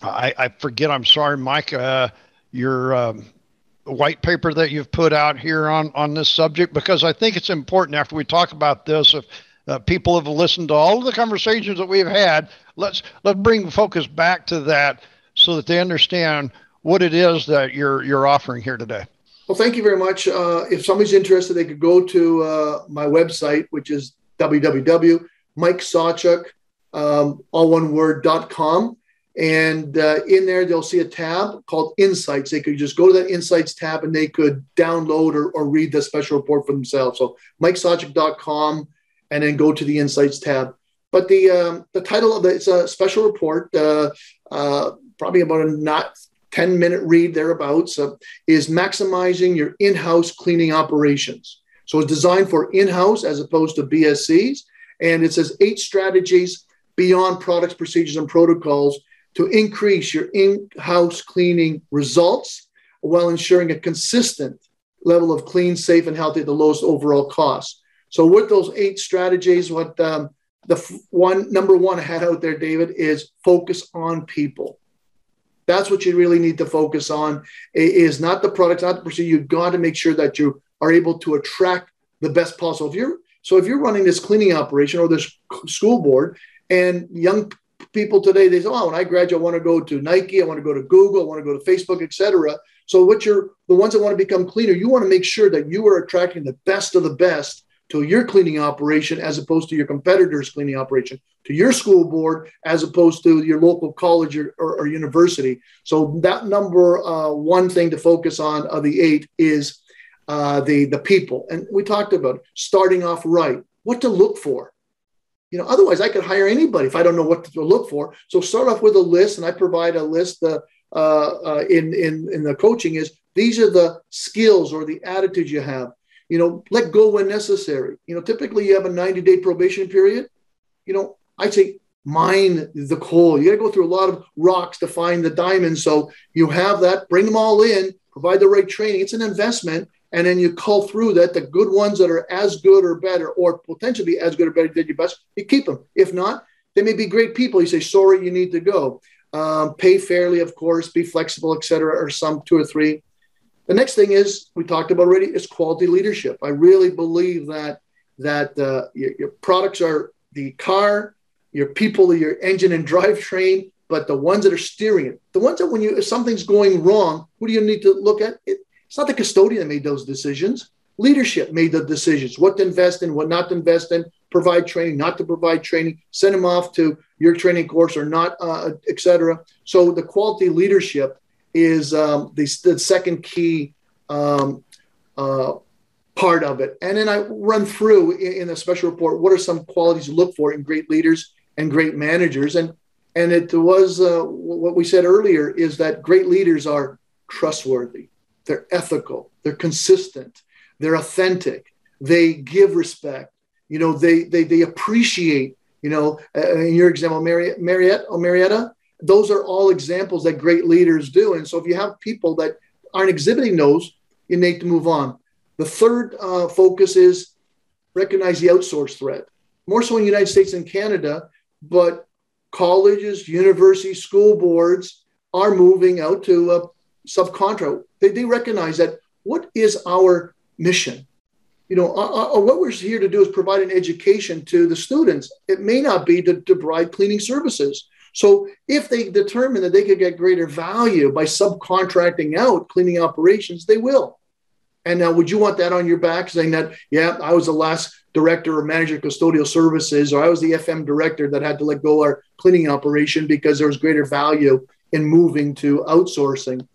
I, I, forget. I'm sorry, Mike. Uh, your um, white paper that you've put out here on on this subject because I think it's important after we talk about this. If uh, people have listened to all of the conversations that we've had, let's let's bring focus back to that so that they understand what it is that you're you're offering here today. Well, thank you very much. Uh, if somebody's interested, they could go to uh, my website, which is www.mikesawchuk, um, all one and uh, in there, they'll see a tab called Insights. They could just go to that Insights tab and they could download or, or read the special report for themselves. So mikesawchuk.com and then go to the Insights tab. But the um, the title of the, it's a special report, uh, uh, probably about a not 10 minute read thereabouts, uh, is maximizing your in house cleaning operations. So it's designed for in house as opposed to BSCs. And it says eight strategies beyond products, procedures, and protocols to increase your in house cleaning results while ensuring a consistent level of clean, safe, and healthy at the lowest overall cost. So, with those eight strategies, what um, the f- one number one I had out there, David, is focus on people. That's what you really need to focus on. It is not the products, not the procedure. You've got to make sure that you are able to attract the best possible. If you're so, if you're running this cleaning operation or this school board, and young people today they say, "Oh, when I graduate, I want to go to Nike, I want to go to Google, I want to go to Facebook, etc." So, what you're the ones that want to become cleaner, you want to make sure that you are attracting the best of the best to your cleaning operation as opposed to your competitor's cleaning operation, to your school board as opposed to your local college or, or, or university. So that number uh, one thing to focus on of the eight is uh, the the people, and we talked about starting off right, what to look for you know, otherwise I could hire anybody if I don't know what to look for. So start off with a list, and I provide a list uh, uh, uh, in in in the coaching is These are the skills or the attitudes you have. You know, let go when necessary. You know, typically you have a 90 day probation period. You know, I'd say mine the coal. You got to go through a lot of rocks to find the diamonds. So you have that, bring them all in, provide the right training. It's an investment. And then you cull through that. The good ones that are as good or better, or potentially as good or better than your best, you keep them. If not, they may be great people. You say, sorry, you need to go. Um, pay fairly, of course, be flexible, etc., or some two or three. The next thing is we talked about already is quality leadership. I really believe that that uh, your, your, products are the car, your people, your engine and drivetrain, but the ones that are steering it, the ones that when you if something's going wrong, who do you need to look at? It, it's not the custodian that made those decisions. Leadership made the decisions: what to invest in, what not to invest in, provide training, not to provide training, send them off to your training course or not, uh, etc. So the quality leadership is um, the, the, second key um, uh, part of it. And then I run through in, in a special report what are some qualities to look for in great leaders and great managers. And and it was uh, what we said earlier is that great leaders are trustworthy, they're ethical, they're consistent, they're authentic, they give respect, you know, they they they appreciate. You know, uh, in your example, Mariette, Mariette or Marietta, those are all examples that great leaders do. And so, if you have people that aren't exhibiting those, you need to move on. The third uh, focus is recognize the outsource threat. More so in the United States and Canada, but colleges, universities, school boards are moving out to a subcontract. They, they recognize that what is our mission? you know, uh, uh, what we're here to do is provide an education to the students. It may not be to, to provide cleaning services. So if they determine that they could get greater value by subcontracting out cleaning operations, they will. And now, would you want that on your back, saying that, yeah, I was the last director or manager of custodial services, or I was the FM director that had to let go our cleaning operation because there was greater value in moving to outsourcing?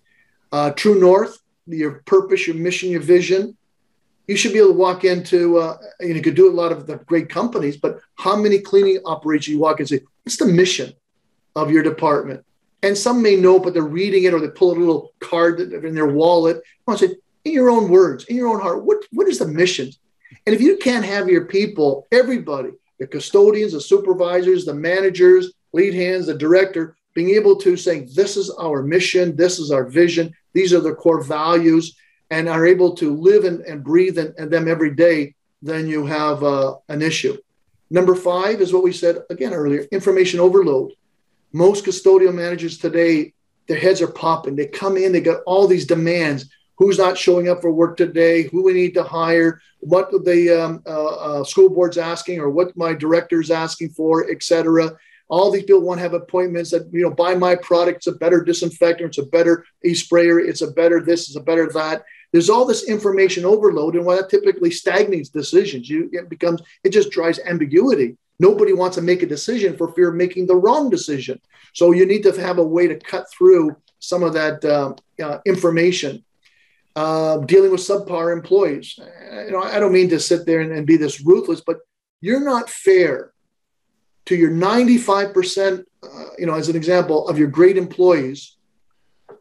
Uh, True North, your purpose, your mission, your vision, you should be able to walk into, uh, you, know, you could do a lot of the great companies, but how many cleaning operations you walk in and say, what's the mission of your department? And some may know, but they're reading it or they pull a little card in their wallet. I say, in your own words, in your own heart, what, what is the mission? And if you can't have your people, everybody, the custodians, the supervisors, the managers, lead hands, the director, being able to say, this is our mission, this is our vision, these are the core values, and are able to live and, and breathe in, in, them every day, then you have uh, an issue. Number five is what we said again earlier information overload. Most custodial managers today, their heads are popping. They come in, they got all these demands who's not showing up for work today, who we need to hire, what the um, uh, uh, school board's asking, or what my director's asking for, etc. All these people want to have appointments that you know buy my product. It's a better disinfectant. It's a better e-sprayer. It's a better this. It's a better that there's all this information overload, and what that typically stagnates decisions. You it becomes it just drives ambiguity. Nobody wants to make a decision for fear of making the wrong decision. So you need to have a way to cut through some of that uh, uh, information. Uh, dealing with subpar employees. You know, I don't mean to sit there and, and be this ruthless, but you're not fair to your 95%, uh, you know, as an example of your great employees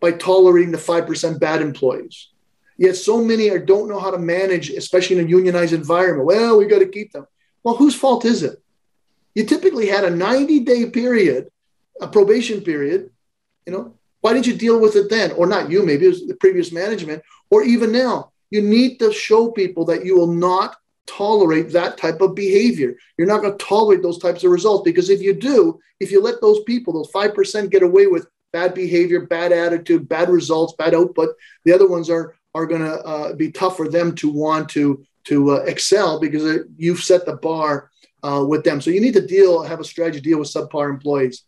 by tolerating the 5% bad employees. Yet so many are, don't know how to manage, especially in a unionized environment. Well, we got to keep them. Well, whose fault is it? You typically had a 90 day period, a probation period. You know, why didn't you deal with it then? Or not you, maybe it was the previous management, or even now. You need to show people that you will not tolerate that type of behavior. You're not going to tolerate those types of results because if you do, if you let those people, those 5% get away with bad behavior, bad attitude, bad results, bad output, the other ones are are going to uh, be tough for them to want to to uh, excel because you've set the bar uh, with them. So you need to deal, have a strategy deal with subpar employees.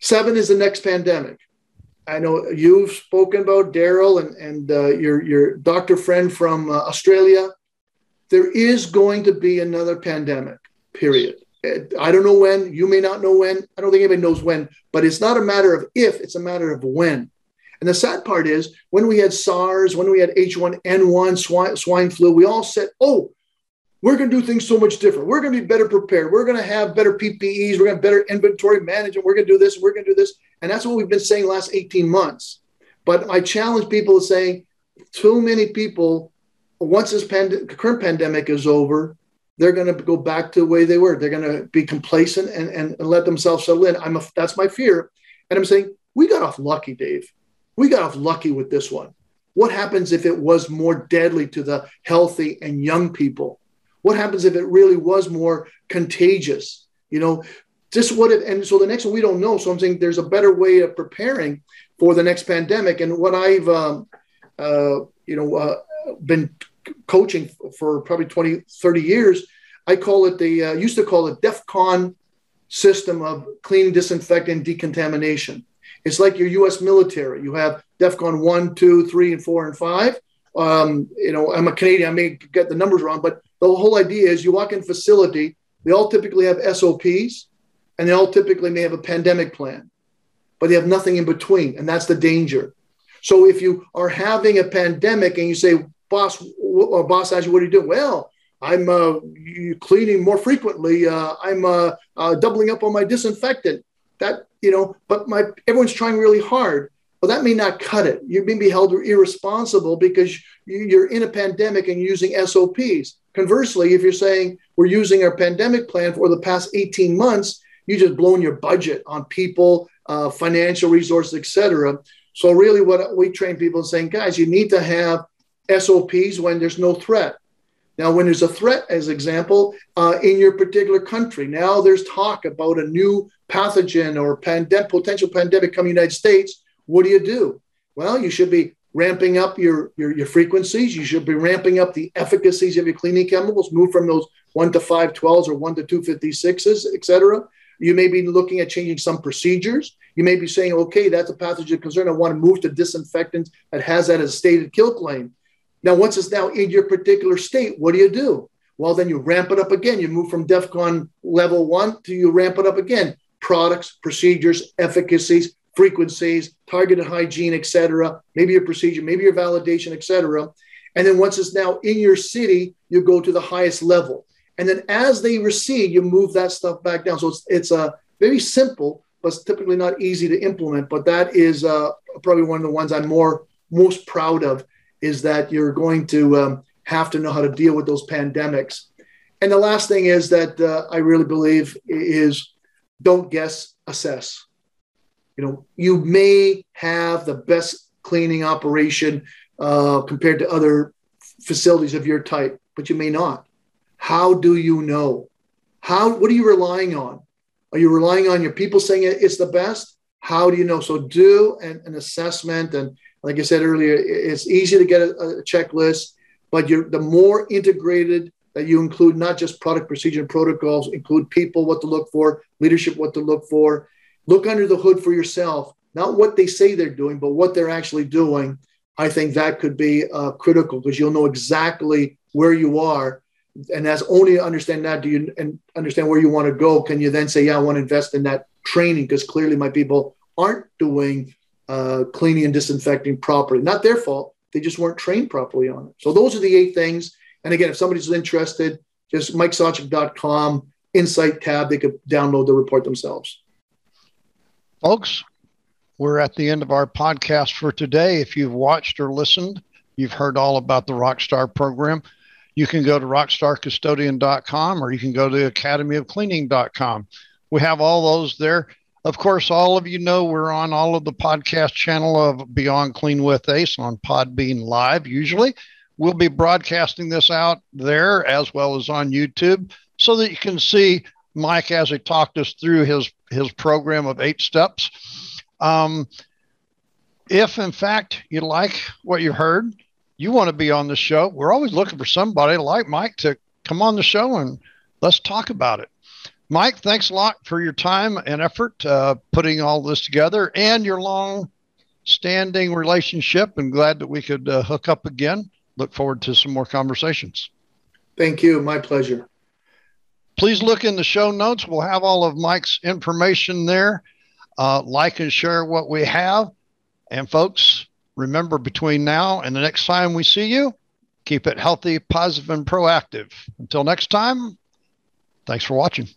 Seven is the next pandemic. I know you've spoken about Daryl and and uh, your your doctor friend from uh, Australia. There is going to be another pandemic. Period. I don't know when. You may not know when. I don't think anybody knows when. But it's not a matter of if; it's a matter of when. And the sad part is when we had SARS, when we had H1N1, swine, swine flu, we all said, oh, we're going to do things so much different. We're going to be better prepared. We're going to have better PPEs. We're going to have better inventory management. We're going to do this. We're going to do this. And that's what we've been saying last 18 months. But I challenge people to say, too many people, once this pand- current pandemic is over, they're going to go back to the way they were. They're going to be complacent and, and, and let themselves settle in. I'm a, that's my fear. And I'm saying, we got off lucky, Dave. We got off lucky with this one. What happens if it was more deadly to the healthy and young people? What happens if it really was more contagious? You know, just what if, and so the next one we don't know. So I'm saying there's a better way of preparing for the next pandemic. And what I've, um, uh, you know, uh, been coaching for probably 20, 30 years, I call it the, uh, used to call it DEFCON system of cleaning, disinfecting, decontamination. It's like your U.S. military. You have DEFCON one, two, three, and four, and five. Um, you know, I'm a Canadian. I may get the numbers wrong, but the whole idea is you walk in facility. They all typically have SOPs, and they all typically may have a pandemic plan, but they have nothing in between, and that's the danger. So if you are having a pandemic and you say, "Boss, or boss asks you, what are you doing?" Well, I'm uh, cleaning more frequently. Uh, I'm uh, uh, doubling up on my disinfectant. That you know, but my everyone's trying really hard. Well, that may not cut it. You may be held irresponsible because you're in a pandemic and using SOPs. Conversely, if you're saying we're using our pandemic plan for the past 18 months, you just blown your budget on people, uh, financial resources, etc. So really, what we train people is saying, guys, you need to have SOPs when there's no threat. Now, when there's a threat, as example, uh, in your particular country, now there's talk about a new pathogen or potential pandemic coming to the United States. What do you do? Well, you should be ramping up your, your, your frequencies. You should be ramping up the efficacies of your cleaning chemicals, move from those 1 to 512s or 1 to 256s, et cetera. You may be looking at changing some procedures. You may be saying, okay, that's a pathogen concern. I want to move to disinfectant that has that as a stated kill claim. Now, once it's now in your particular state, what do you do? Well, then you ramp it up again. You move from DEFCON level one to you ramp it up again. Products, procedures, efficacies, frequencies, targeted hygiene, etc. Maybe your procedure, maybe your validation, etc. And then once it's now in your city, you go to the highest level. And then as they recede, you move that stuff back down. So it's, it's a uh, very simple, but it's typically not easy to implement. But that is uh, probably one of the ones I'm more most proud of is that you're going to um, have to know how to deal with those pandemics. And the last thing is that uh, I really believe is don't guess, assess. You know, you may have the best cleaning operation uh, compared to other facilities of your type, but you may not. How do you know? How? What are you relying on? Are you relying on your people saying it's the best? How do you know? So do an, an assessment and like I said earlier, it's easy to get a, a checklist, but you're the more integrated that you include not just product procedure and protocols, include people, what to look for, leadership, what to look for. Look under the hood for yourself, not what they say they're doing, but what they're actually doing. I think that could be uh, critical because you'll know exactly where you are. And as only understand that, do you and understand where you want to go? Can you then say, yeah, I want to invest in that training? Because clearly my people aren't doing uh, cleaning and disinfecting properly. Not their fault. They just weren't trained properly on it. So those are the eight things. And again, if somebody's interested, just mikesawchuk.com, Insight tab, they could download the report themselves. Folks, we're at the end of our podcast for today. If you've watched or listened, you've heard all about the Rockstar program. You can go to rockstarcustodian.com or you can go to academyofcleaning.com. We have all those there. Of course, all of you know we're on all of the podcast channel of Beyond Clean with Ace on Podbean Live. Usually, we'll be broadcasting this out there as well as on YouTube, so that you can see Mike as he talked us through his his program of eight steps. Um, if in fact you like what you heard, you want to be on the show. We're always looking for somebody like Mike to come on the show and let's talk about it. Mike, thanks a lot for your time and effort uh, putting all this together and your long standing relationship. And glad that we could uh, hook up again. Look forward to some more conversations. Thank you. My pleasure. Please look in the show notes. We'll have all of Mike's information there. Uh, like and share what we have. And folks, remember between now and the next time we see you, keep it healthy, positive, and proactive. Until next time, thanks for watching.